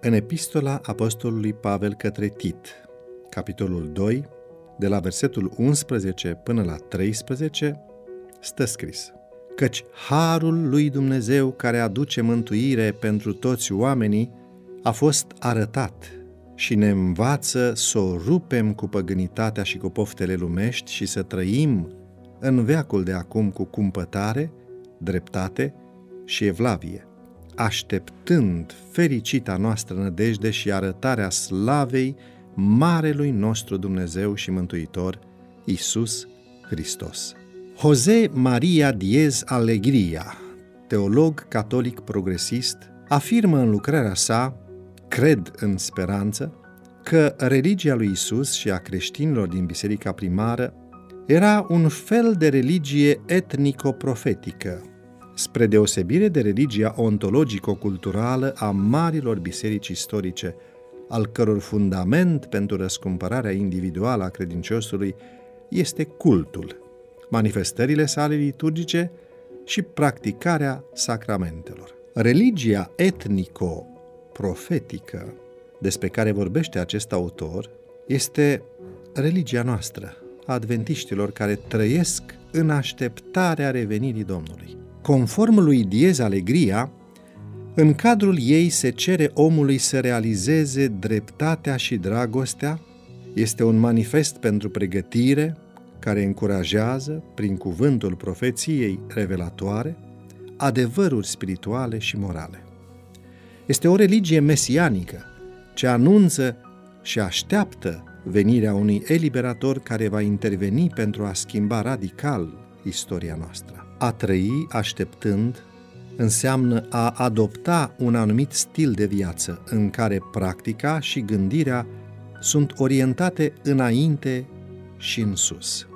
în epistola apostolului Pavel către Tit, capitolul 2, de la versetul 11 până la 13, stă scris Căci harul lui Dumnezeu care aduce mântuire pentru toți oamenii a fost arătat și ne învață să o rupem cu păgânitatea și cu poftele lumești și să trăim în veacul de acum cu cumpătare, dreptate și evlavie, așteptând fericita noastră nădejde și arătarea slavei Marelui nostru Dumnezeu și Mântuitor, Isus Hristos. Jose Maria Diez Alegria, teolog catolic progresist, afirmă în lucrarea sa Cred în speranță că religia lui Isus și a creștinilor din biserica primară era un fel de religie etnico-profetică, spre deosebire de religia ontologico-culturală a marilor biserici istorice, al căror fundament pentru răscumpărarea individuală a credinciosului este cultul, manifestările sale liturgice și practicarea sacramentelor. Religia etnico-profetică despre care vorbește acest autor este religia noastră, a adventiștilor care trăiesc în așteptarea revenirii Domnului. Conform lui Diez Alegria, în cadrul ei se cere omului să realizeze dreptatea și dragostea, este un manifest pentru pregătire care încurajează, prin cuvântul profeției revelatoare, adevăruri spirituale și morale. Este o religie mesianică ce anunță și așteaptă venirea unui eliberator care va interveni pentru a schimba radical istoria noastră. A trăi așteptând înseamnă a adopta un anumit stil de viață în care practica și gândirea sunt orientate înainte și în sus.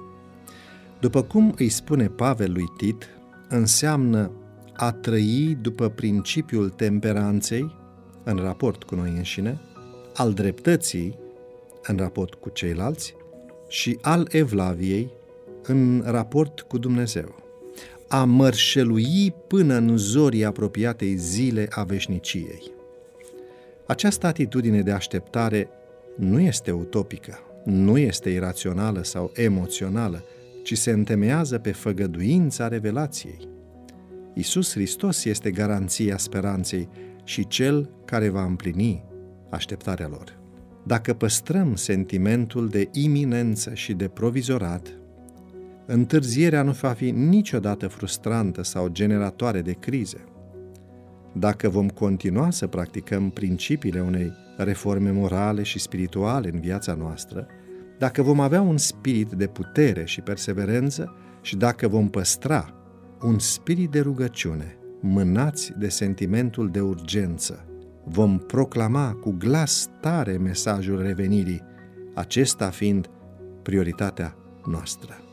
După cum îi spune Pavel lui Tit, înseamnă a trăi după principiul temperanței în raport cu noi înșine, al dreptății în raport cu ceilalți și al evlaviei în raport cu Dumnezeu. A mărșelui până în zorii apropiatei zile a veșniciei. Această atitudine de așteptare nu este utopică, nu este irațională sau emoțională, ci se întemeiază pe făgăduința revelației. Isus Hristos este garanția speranței și cel care va împlini așteptarea lor. Dacă păstrăm sentimentul de iminență și de provizorat, întârzierea nu va fi niciodată frustrantă sau generatoare de crize. Dacă vom continua să practicăm principiile unei reforme morale și spirituale în viața noastră, dacă vom avea un spirit de putere și perseverență și dacă vom păstra un spirit de rugăciune, mânați de sentimentul de urgență, vom proclama cu glas tare mesajul revenirii, acesta fiind prioritatea noastră.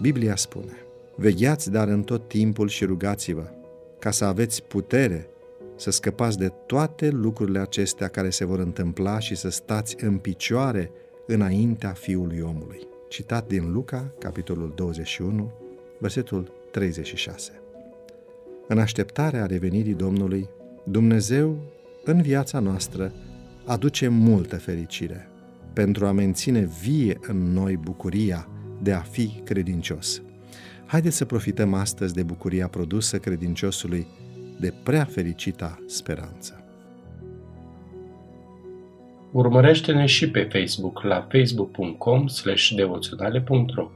Biblia spune, vegheați dar în tot timpul și rugați-vă, ca să aveți putere să scăpați de toate lucrurile acestea care se vor întâmpla și să stați în picioare înaintea Fiului omului. Citat din Luca, capitolul 21, versetul 36. În așteptarea revenirii Domnului, Dumnezeu în viața noastră aduce multă fericire pentru a menține vie în noi bucuria de a fi credincios. Haideți să profităm astăzi de bucuria produsă credinciosului de prea fericita speranță. Urmărește-ne și pe Facebook la facebook.com devoționale.ro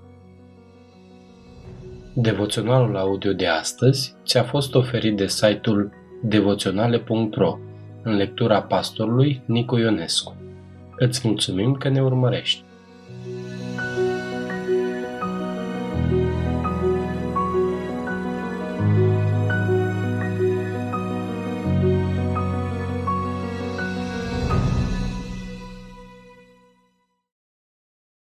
Devoționalul audio de astăzi ți-a fost oferit de site-ul devoționale.ro în lectura pastorului Nicu Ionescu. Îți mulțumim că ne urmărești!